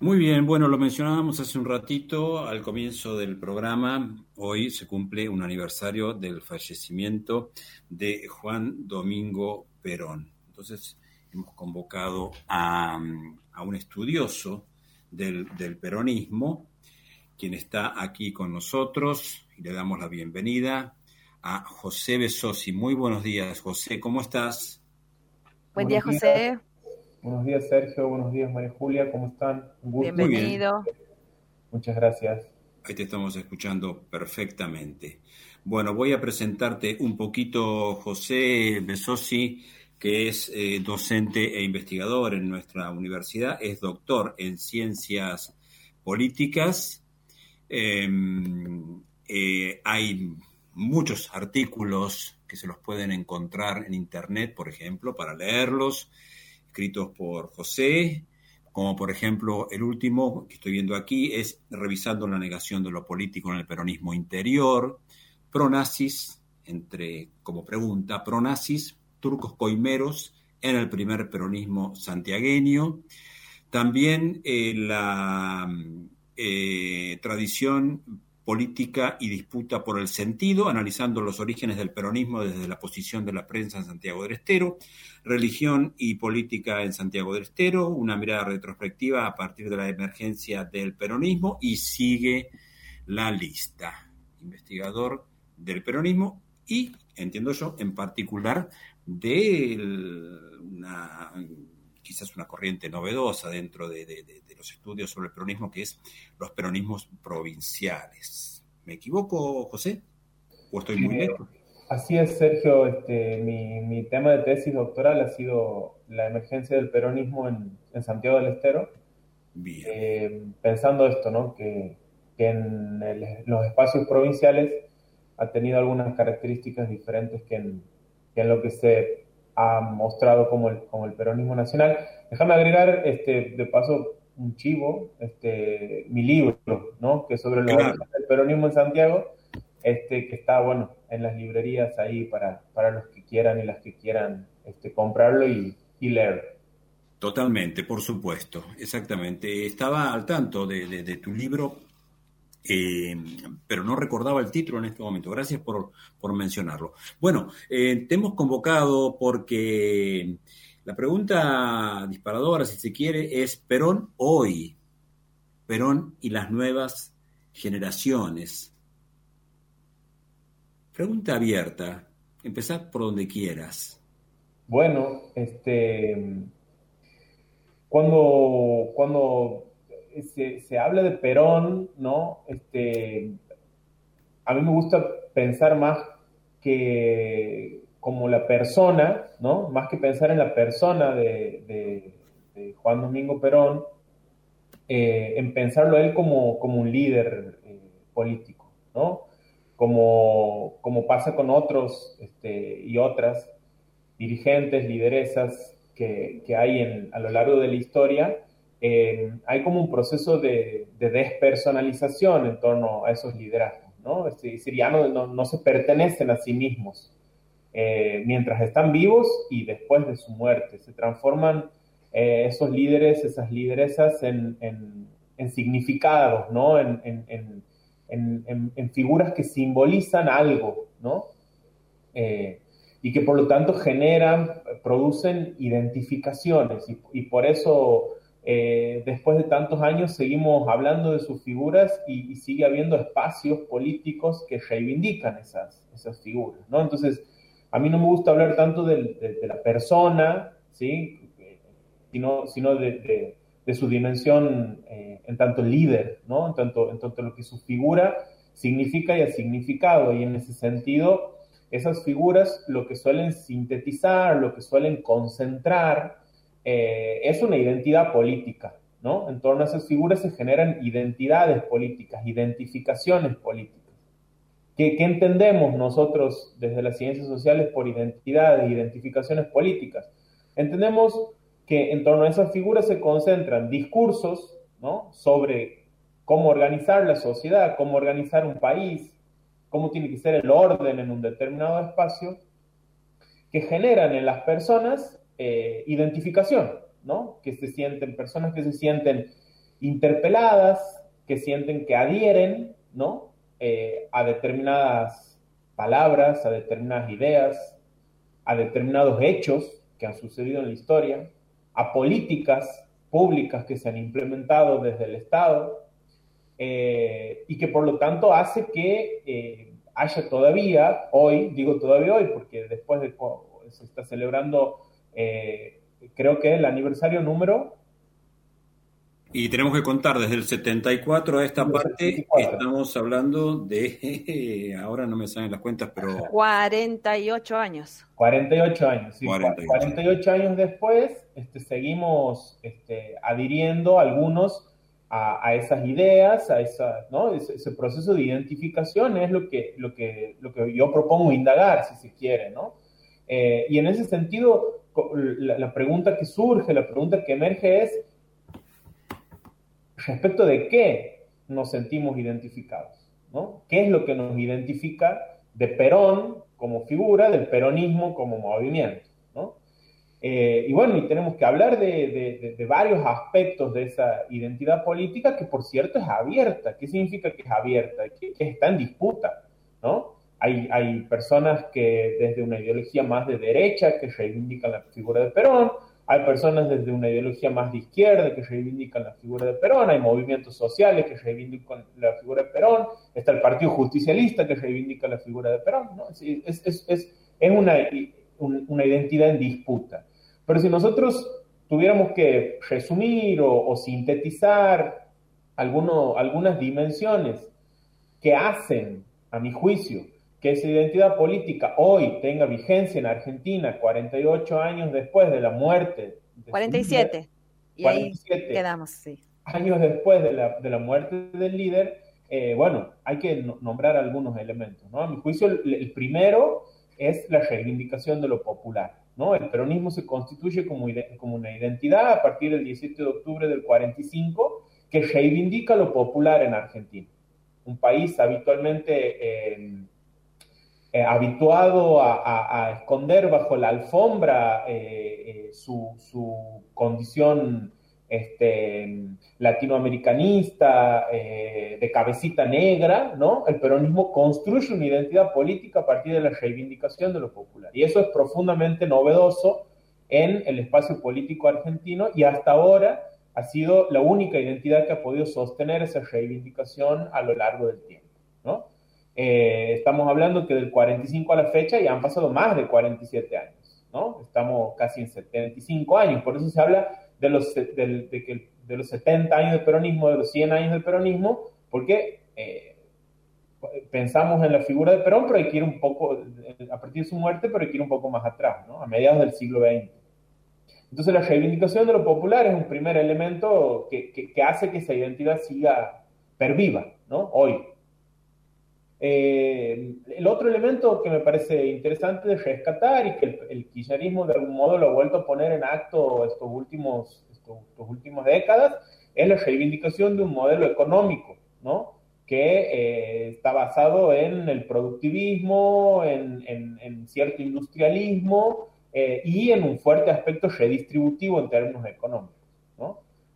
Muy bien, bueno, lo mencionábamos hace un ratito al comienzo del programa. Hoy se cumple un aniversario del fallecimiento de Juan Domingo Perón. Entonces, hemos convocado a, un estudioso del, peronismo, quien está aquí con nosotros, y le damos la bienvenida a José Besosi. Muy buenos días, José, ¿cómo estás? Buen día, José. Buenos días, Sergio. Buenos días, María Julia. ¿Cómo están? Bienvenido. Muchas gracias. Ahí te estamos escuchando perfectamente. Bueno, voy a presentarte un poquito José Besosi, que es eh, docente e investigador en nuestra universidad, es doctor en ciencias políticas. Em, eh, hay muchos artículos que se los pueden encontrar en Internet, por ejemplo, para leerlos escritos por José, como por ejemplo el último que estoy viendo aquí es Revisando la negación de lo político en el peronismo interior, pronazis, entre, como pregunta, pronazis, turcos coimeros en el primer peronismo santiagueño, también eh, la eh, tradición política y disputa por el sentido, analizando los orígenes del peronismo desde la posición de la prensa en Santiago del Estero, religión y política en Santiago del Estero, una mirada retrospectiva a partir de la emergencia del peronismo y sigue la lista. Investigador del peronismo y, entiendo yo, en particular de una quizás una corriente novedosa dentro de, los estudios sobre el peronismo, que es los peronismos provinciales. ¿Me equivoco, José? ¿O estoy muy lejos? Así es, Sergio. Este, mi, tema de tesis doctoral ha sido la emergencia del peronismo en, Santiago del Estero. Bien. Eh, pensando esto, ¿no? Que, en los espacios provinciales ha tenido algunas características diferentes que en, que en lo que se ha mostrado como el, como el peronismo nacional. Déjame agregar, este, de paso, un chivo, este, mi libro, ¿no? Que es sobre el peronismo en Santiago, este, que está, bueno, en las librerías ahí para, para los que quieran y las que quieran este, comprarlo y, y leerlo. Totalmente, por supuesto, exactamente. Estaba al tanto de, de tu libro eh, pero no recordaba el título en este momento. Gracias por, mencionarlo. Bueno, eh, te hemos convocado porque la pregunta disparadora, si se quiere, es Perón hoy, Perón y las nuevas generaciones. Pregunta abierta, empezar por donde quieras. Bueno, este, cuando, cuando se, habla de Perón, ¿no? Este, a mí me gusta pensar más que como la persona, ¿no? Más que pensar en la persona de, Juan Domingo Perón, eh, en pensarlo él como, un líder eh, político, ¿no? Como, como, pasa con otros este, y otras dirigentes, lideresas que, hay a lo largo de la historia, eh, hay como un proceso de, despersonalización en torno a esos liderazgos, ¿no? Es decir, ya no, se pertenecen a sí mismos eh, mientras están vivos y después de su muerte. Se transforman eh, esos líderes, esas lideresas en, significados, ¿no? En, figuras que simbolizan algo, ¿no? y que por lo tanto generan, producen identificaciones y por eso eh, después de tantos años seguimos hablando de sus figuras y, sigue habiendo espacios políticos que reivindican esas, esas figuras, ¿no? Entonces, a mí no me gusta hablar tanto de, la persona, ¿sí? Sino, sino de, su dimensión eh, en tanto líder, ¿no? En tanto, en tanto lo que su figura significa y ha significado. Y en ese sentido, esas figuras lo que suelen sintetizar, lo que suelen concentrar, eh, es una identidad política, ¿no? En torno a esas figuras se generan identidades políticas, identificaciones políticas. ¿Qué, entendemos nosotros desde las ciencias sociales por identidades, identificaciones políticas? Entendemos que en torno a esas figuras se concentran discursos ¿no? sobre cómo organizar la sociedad, cómo organizar un país, cómo tiene que ser el orden en un determinado espacio, que generan en las personas eh, identificación, ¿no? Que se sienten, personas que se sienten interpeladas, que sienten que adhieren, ¿no? Eh, a determinadas palabras, a determinadas ideas, a determinados hechos que han sucedido en la historia, a políticas públicas que se han implementado desde el Estado, eh, y que por lo tanto hace que haya todavía, hoy, digo todavía hoy, porque después de se está celebrando, eh, creo que el aniversario número y tenemos que contar desde el 74 a esta parte, estamos hablando de, ahora no me salen las cuentas, pero... 48 años. 48 años, sí. 48, años después este, seguimos este, adhiriendo algunos a, esas ideas, a esa, ¿no? ese, proceso de identificación es lo que, lo, que, lo que yo propongo indagar, si se quiere, ¿no? Eh, y en ese sentido, la pregunta que surge, la pregunta que emerge es, respecto de qué nos sentimos identificados, ¿no? ¿Qué es lo que nos identifica de Perón como figura, del peronismo como movimiento, ¿no? Eh, y bueno, y tenemos que hablar de, varios aspectos de esa identidad política que, por cierto, es abierta. ¿Qué significa que es abierta? Que, que está en disputa, ¿no? Hay, hay, personas que desde una ideología más de derecha que reivindican la figura de Perón, hay personas desde una ideología más de izquierda que reivindican la figura de Perón, hay movimientos sociales que reivindican la figura de Perón, está el Partido Justicialista que reivindica la figura de Perón. ¿no? Es, es, es, es una, una, identidad en disputa. Pero si nosotros tuviéramos que resumir o, o sintetizar alguno, algunas dimensiones que hacen, a mi juicio, que esa identidad política hoy tenga vigencia en Argentina 48 años después de la muerte. De 47. y ahí quedamos, sí. Años después de la, de la muerte del líder, eh, bueno, hay que nombrar algunos elementos. ¿no? A mi juicio, el, primero es la reivindicación de lo popular. ¿no? El peronismo se constituye como, como una identidad a partir del 17 de octubre del 45 que reivindica lo popular en Argentina. Un país habitualmente... Eh, eh, habituado a, esconder bajo la alfombra eh, eh, su, condición este, latinoamericanista, de cabecita negra, ¿no? El peronismo construye una identidad política a partir de la reivindicación de lo popular. Y eso es profundamente novedoso en el espacio político argentino y hasta ahora ha sido la única identidad que ha podido sostener esa reivindicación a lo largo del tiempo, ¿no? Eh, estamos hablando que del 45 a la fecha ya han pasado más de 47 años, ¿no? Estamos casi en 75 años, por eso se habla de los, de, de los 70 años de peronismo, de los 100 años de peronismo, porque eh, pensamos en la figura de Perón, pero hay que ir un poco, a partir de su muerte, pero hay que ir un poco más atrás, ¿no? A mediados del siglo XX. Entonces la reivindicación de lo popular es un primer elemento que, que, que hace que esa identidad siga, perviva, ¿no? Hoy, eh, el otro elemento que me parece interesante de rescatar y que el, el, kirchnerismo de algún modo lo ha vuelto a poner en acto estos últimos, estos, últimas décadas es la reivindicación de un modelo económico, ¿no? que eh, está basado en el productivismo, en, en, cierto industrialismo eh, y en un fuerte aspecto redistributivo en términos económicos.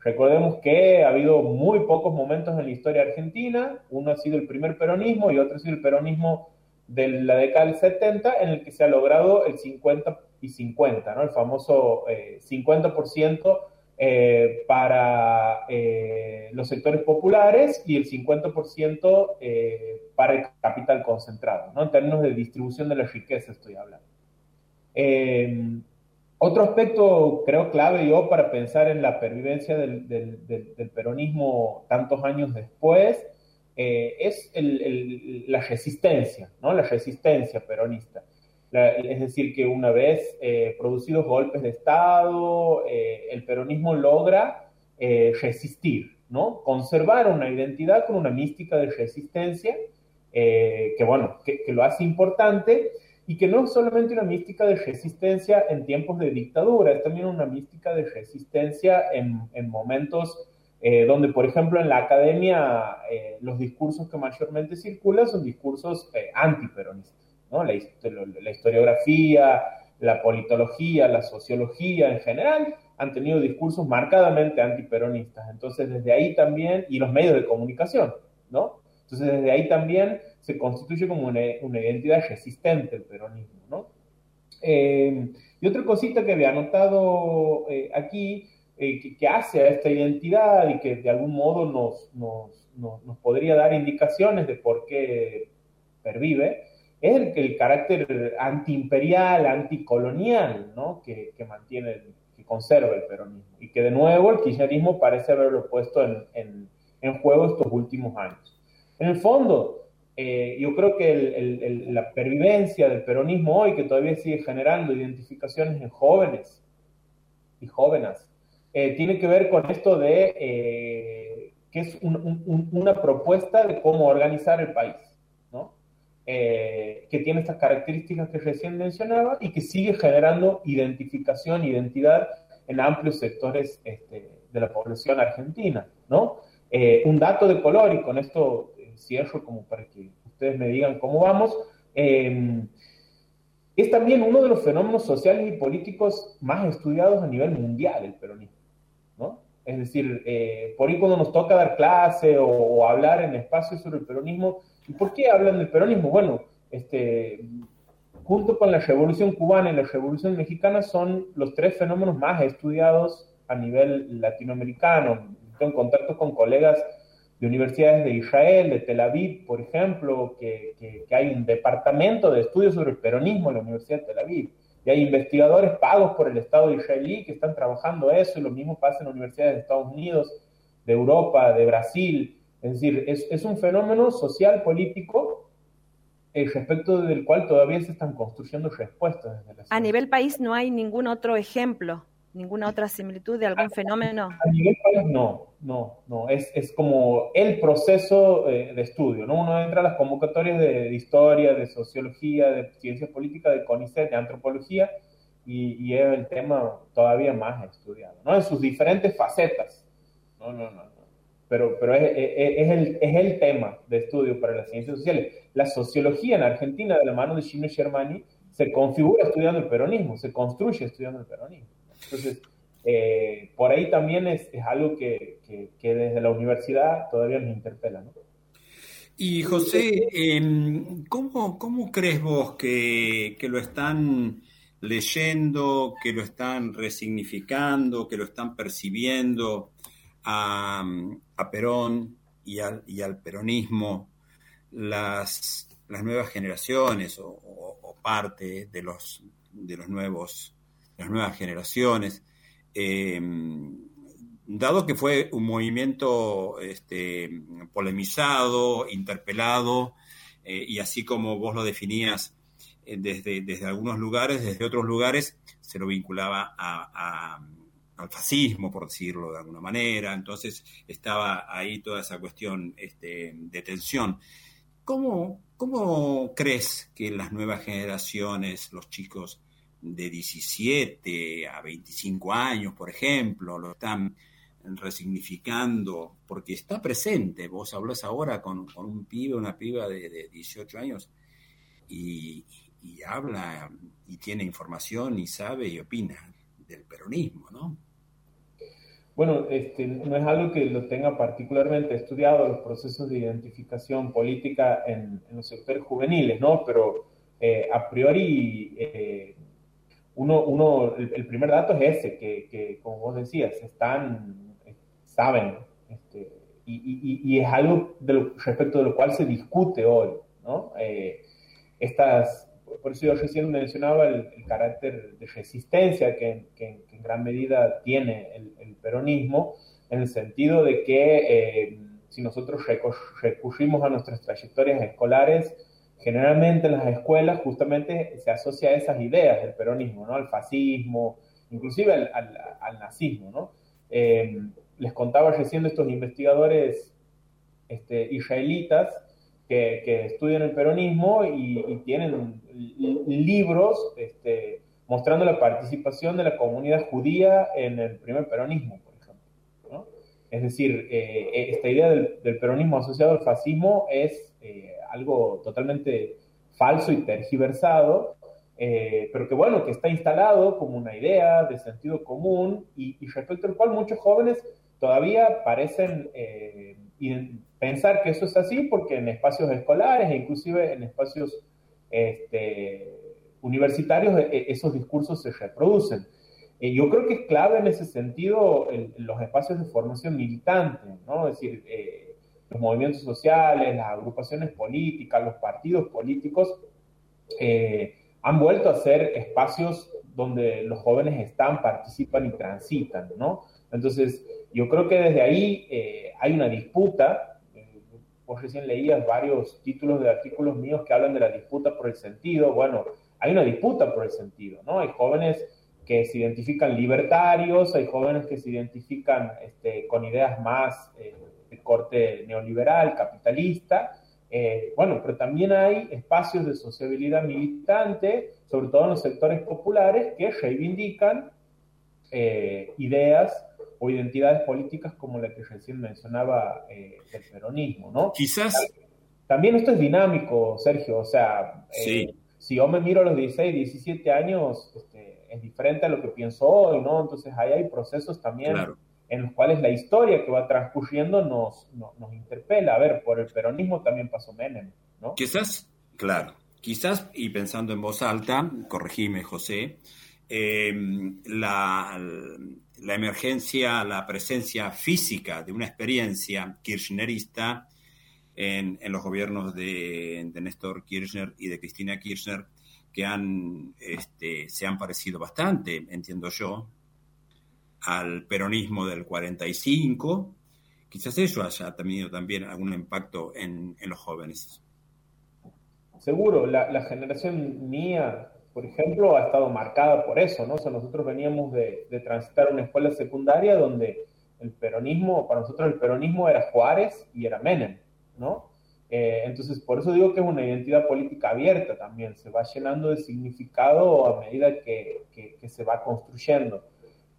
Recordemos que ha habido muy pocos momentos en la historia argentina, uno ha sido el primer peronismo y otro ha sido el peronismo de la década del 70, en el que se ha logrado el 50 y 50, ¿no? el famoso 50% eh, eh, para eh, los sectores populares y el 50% para el capital concentrado, ¿no? en términos de distribución de la riqueza estoy hablando. Otro aspecto, creo, clave yo para pensar en la pervivencia del, peronismo tantos años después eh, es la resistencia, ¿no? La resistencia peronista. es decir, que una vez eh, producidos golpes de Estado, eh, el peronismo logra resistir, ¿no? Conservar una identidad con una mística de resistencia que, bueno, que, que lo hace importante y que no es solamente una mística de resistencia en tiempos de dictadura, es también una mística de resistencia en, en momentos eh, donde, por ejemplo, en la academia eh, los discursos que mayormente circulan son discursos eh, antiperonistas, ¿no? La, la, historiografía, la politología, la sociología en general, han tenido discursos marcadamente antiperonistas. Entonces, desde ahí también, y los medios de comunicación, ¿no? Entonces, desde ahí también se constituye como una, identidad resistente el peronismo, ¿no? Eh, y otra cosita que había anotado eh, aquí, eh, que, hace a esta identidad y que de algún modo nos, nos, nos, podría dar indicaciones de por qué pervive, es el, el carácter antiimperial, anticolonial, ¿no? que, que mantiene el conserva el peronismo y que de nuevo el kirchnerismo parece haberlo puesto en, en, juego estos últimos años. En el fondo, eh, yo creo que la pervivencia del peronismo hoy, que todavía sigue generando identificaciones en jóvenes y jóvenes, eh, tiene que ver con esto de eh, que es una propuesta de cómo organizar el país, ¿no? que tiene estas características que recién mencionaba y que sigue generando identificación, identidad en amplios sectores este, de la población argentina, ¿no? Eh, un dato de color, y con esto eh, cierro como para que ustedes me digan cómo vamos, em, es también uno de los fenómenos sociales y políticos más estudiados a nivel mundial, el peronismo, ¿no? Es decir, eh, por ahí cuando nos toca dar clase o, hablar en espacios sobre el peronismo, ¿y por qué hablan del peronismo? Bueno, este, junto con la Revolución cubana y la Revolución mexicana, son los tres fenómenos más estudiados a nivel latinoamericano. Estoy en contacto con colegas de universidades de Israel, de Tel Aviv, por ejemplo, que, que, hay un departamento de estudios sobre el peronismo en la Universidad de Tel Aviv. Y hay investigadores pagos por el Estado israelí que están trabajando eso, y lo mismo pasa en universidades de Estados Unidos, de Europa, de Brasil. Es decir, es, es un fenómeno social, político, el respecto del cual todavía se están construyendo respuestas. Desde a nivel país no hay ningún otro ejemplo, ninguna otra similitud de algún fenómeno. A nivel país no, no, no. Es, es como el proceso eh, de estudio, ¿no? Uno entra a las convocatorias de, historia, de sociología, de ciencias políticas, de CONICET, de antropología, y, y, es el tema todavía más estudiado, ¿no? En sus diferentes facetas. No, no, no pero, pero es, es, el, es, el, tema de estudio para las ciencias sociales. La sociología en Argentina, de la mano de Gino Germani, se configura estudiando el peronismo, se construye estudiando el peronismo. Entonces, eh, por ahí también es, algo que, que, desde la universidad todavía nos interpela. ¿no? Y José, em, ¿cómo, ¿cómo, crees vos que, que lo están leyendo, que lo están resignificando, que lo están percibiendo? a, Perón y al, y al peronismo las, las, nuevas generaciones o, parte de los, de los nuevos, las nuevas generaciones. Em, dado que fue un movimiento este, polemizado, interpelado, eh, y así como vos lo definías eh, desde, desde algunos lugares, desde otros lugares, se lo vinculaba al fascismo, por decirlo de alguna manera. Entonces estaba ahí toda esa cuestión este, de tensión. ¿Cómo, ¿Cómo crees que las nuevas generaciones, los chicos de 17 a 25 años, por ejemplo, lo están resignificando? Porque está presente. Vos hablas ahora con, un pibe, una piba de, 18 años y, habla y tiene información y sabe y opina del peronismo, ¿no? Bueno, este, no es algo que lo tenga particularmente estudiado los procesos de identificación política en, los sectores juveniles, ¿no? Pero eh, a priori, eh, uno, uno el, primer dato es ese, que, como vos decías, están, saben, este, y, y, es algo respecto de lo cual se discute hoy, ¿no? Eh, estas por eso yo recién mencionaba el, carácter de resistencia que, en gran medida tiene el, peronismo, en el sentido de que eh, si nosotros recurrimos a nuestras trayectorias escolares, generalmente en las escuelas justamente se asocia a esas ideas del peronismo, ¿no? al fascismo, inclusive al, nazismo. ¿no? Eh, les contaba recién de estos investigadores este, israelitas que, estudian el peronismo y, tienen libros este, mostrando la participación de la comunidad judía en el primer peronismo, por ejemplo. Es decir, eh, esta idea del, peronismo asociado al fascismo es eh, algo totalmente falso y tergiversado, eh, pero que bueno, que está instalado como una idea de sentido común y, respecto al cual muchos jóvenes todavía parecen eh, pensar que eso es así porque en espacios escolares e inclusive en espacios este, universitarios e, esos discursos se reproducen. Eh, yo creo que es clave en ese sentido los espacios de formación militante, ¿no? Es decir, los movimientos sociales, las agrupaciones políticas, los partidos políticos, han vuelto a ser espacios donde los jóvenes están, participan y transitan, ¿no? Entonces, yo creo que desde ahí eh, hay una disputa. Eh, vos recién leías varios títulos de artículos míos que hablan de la disputa por el sentido. Bueno, hay una disputa por el sentido, ¿no? Hay jóvenes que se identifican libertarios, hay jóvenes que se identifican este, con ideas más eh, de corte neoliberal, capitalista, eh, bueno, pero también hay espacios de sociabilidad militante, sobre todo en los sectores populares, que reivindican eh, ideas o identidades políticas como la que recién mencionaba eh, el peronismo, ¿no? Quizás. También esto es dinámico, Sergio, o sea, si yo me miro a los 16, 17 años, este, es diferente a lo que pienso hoy, ¿no? Entonces ahí hay procesos también en los cuales la historia que va transcurriendo nos, nos, interpela. A ver, por el peronismo también pasó Menem, ¿no? Quizás, claro, quizás, y pensando en voz alta, corregime José, em, la, la, emergencia, la presencia física de una experiencia kirchnerista en, en los gobiernos de, de, Néstor Kirchner y de Cristina Kirchner, que han, este, se han parecido bastante, entiendo yo, al peronismo del 45, quizás eso haya tenido también algún impacto en, los jóvenes. Seguro, la, generación mía, por ejemplo, ha estado marcada por eso, ¿no? O sea, nosotros veníamos de, transitar una escuela secundaria donde el peronismo, para nosotros el peronismo era Juárez y era Menem, ¿no? Eh, entonces, por eso digo que es una identidad política abierta también, se va llenando de significado a medida que se va construyendo.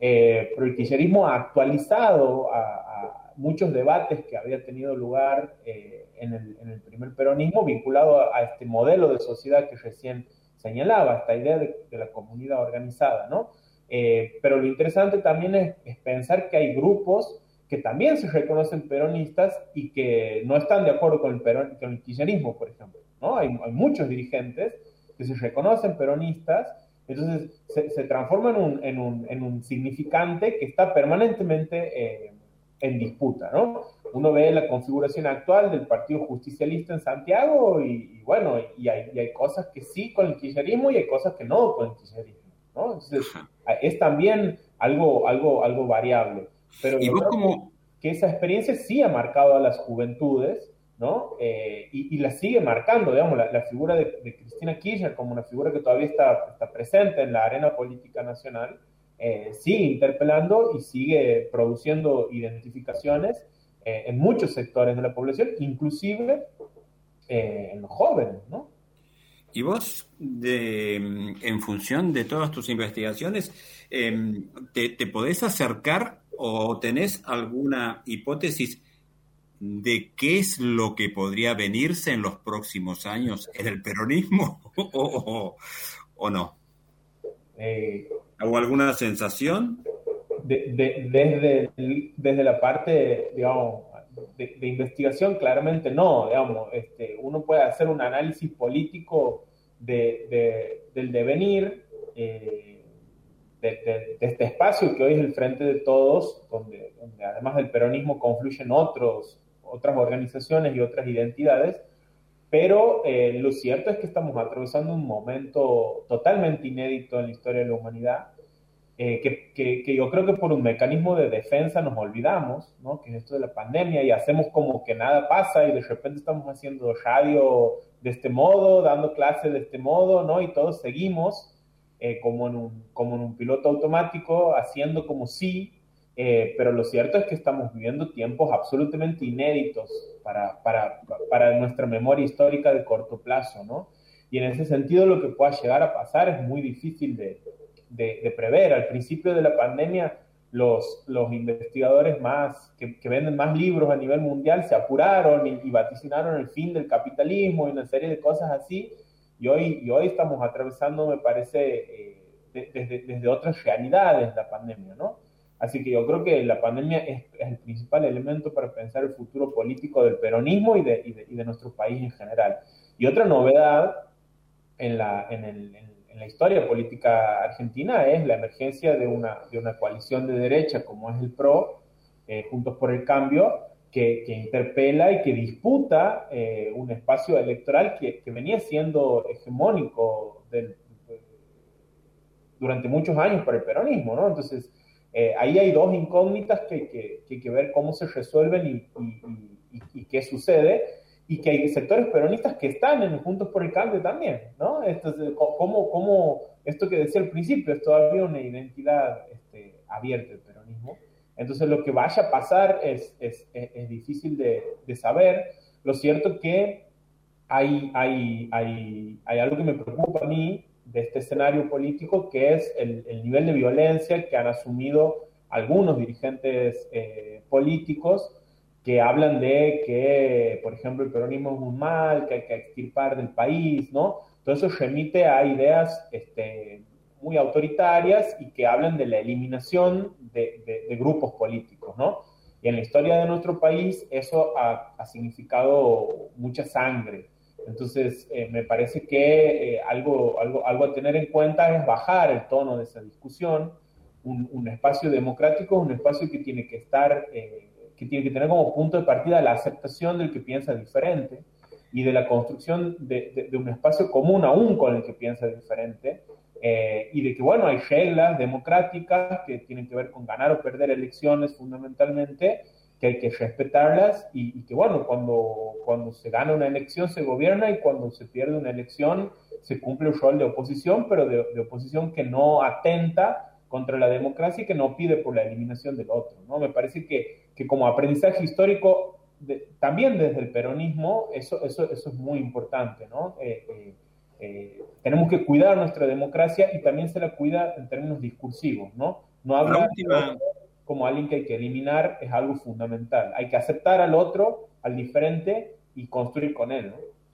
Eh, pero el kirchnerismo ha actualizado a, muchos debates que había tenido lugar eh, en, el, primer peronismo vinculado a, este modelo de sociedad que recién señalaba, esta idea de, la comunidad organizada, ¿no? Eh, pero lo interesante también es, pensar que hay grupos que también se reconocen peronistas y que no están de acuerdo con el, con el kirchnerismo, por ejemplo, ¿no? Hay, hay muchos dirigentes que se reconocen peronistas entonces se, transforma en un, en, un, en un, significante que está permanentemente eh, en disputa, ¿no? Uno ve la configuración actual del Partido Justicialista en Santiago y, bueno, y hay, y hay, cosas que sí con el kirchnerismo y hay cosas que no con el kirchnerismo, ¿no? Entonces es también algo, algo, algo variable. Pero ¿Y vos como... que esa experiencia sí ha marcado a las juventudes Eh, y, la sigue marcando, digamos, la, figura de, Cristina Kirchner como una figura que todavía está, presente en la arena política nacional, eh, sigue interpelando y sigue produciendo identificaciones eh, en muchos sectores de la población, inclusive en los jóvenes. Y vos, en función de todas tus investigaciones, te, ¿te podés acercar o tenés alguna hipótesis de qué es lo que podría venirse en los próximos años en el peronismo o, no? Eh, ¿O alguna sensación? desde, desde la parte, digamos, de, investigación, claramente no, digamos, este, uno puede hacer un análisis político de, del devenir eh, de, este espacio que hoy es el frente de todos, donde, donde además del peronismo confluyen otros otras organizaciones y otras identidades, pero eh, lo cierto es que estamos atravesando un momento totalmente inédito en la historia de la humanidad, eh, que, que, yo creo que por un mecanismo de defensa nos olvidamos, ¿no? que es esto de la pandemia, y hacemos como que nada pasa y de repente estamos haciendo radio de este modo, dando clases de este modo, ¿no? y todos seguimos eh, como, en un, como en un piloto automático, haciendo como si eh, pero lo cierto es que estamos viviendo tiempos absolutamente inéditos para, para, para, nuestra memoria histórica de corto plazo, ¿no? Y en ese sentido lo que pueda llegar a pasar es muy difícil de, de, prever. Al principio de la pandemia, los, los investigadores más, que, que, venden más libros a nivel mundial se apuraron y, y, vaticinaron el fin del capitalismo y una serie de cosas así. Y hoy, y hoy estamos atravesando, me parece, desde, desde otras realidades la pandemia, ¿no? Así que yo creo que la pandemia es, el principal elemento para pensar el futuro político del peronismo y de, y de, nuestro país en general. Y otra novedad en la, en, el, en la historia política argentina es la emergencia de una, de una coalición de derecha como es el PRO, eh, Juntos por el Cambio, que, que interpela y que disputa eh, un espacio electoral que, que venía siendo hegemónico del, durante muchos años para el peronismo, ¿no? Entonces, eh, ahí hay dos incógnitas que, que, que, hay que ver cómo se resuelven y, y, y, qué sucede, y que hay sectores peronistas que están en Juntos por el Cambio también, ¿no? Entonces, ¿cómo, cómo, esto que decía al principio, es todavía una identidad este, abierta el peronismo. Entonces, lo que vaya a pasar es, es, es difícil de, de, saber. Lo cierto es que hay, hay, hay, hay algo que me preocupa a mí, de este escenario político, que es el, nivel de violencia que han asumido algunos dirigentes eh, políticos que hablan de que, por ejemplo, el peronismo es un mal, que hay que extirpar del país, ¿no? Todo eso remite a ideas este, muy autoritarias y que hablan de la eliminación de, grupos políticos, ¿no? Y en la historia de nuestro país eso ha, ha significado mucha sangre, entonces, eh, me parece que eh, algo, algo, algo a tener en cuenta es bajar el tono de esa discusión. Un, un espacio democrático es un espacio que tiene que estar, eh, que tiene que tener como punto de partida la aceptación del que piensa diferente y de la construcción de, de, un espacio común aún con el que piensa diferente. y de que, bueno, hay reglas democráticas que tienen que ver con ganar o perder elecciones fundamentalmente, que hay que respetarlas y, que bueno, cuando, cuando se gana una elección se gobierna y cuando se pierde una elección se cumple el rol de oposición, pero de, oposición que no atenta contra la democracia y que no pide por la eliminación del otro. ¿no? Me parece que, que como aprendizaje histórico, también desde el peronismo, eso, eso, eso es muy importante. ¿no? Eh, eh, eh, tenemos que cuidar nuestra democracia y también se la cuida en términos discursivos. No, no habla como alguien que hay que eliminar es algo fundamental. Hay que aceptar al otro, al diferente y construir con él. ¿no?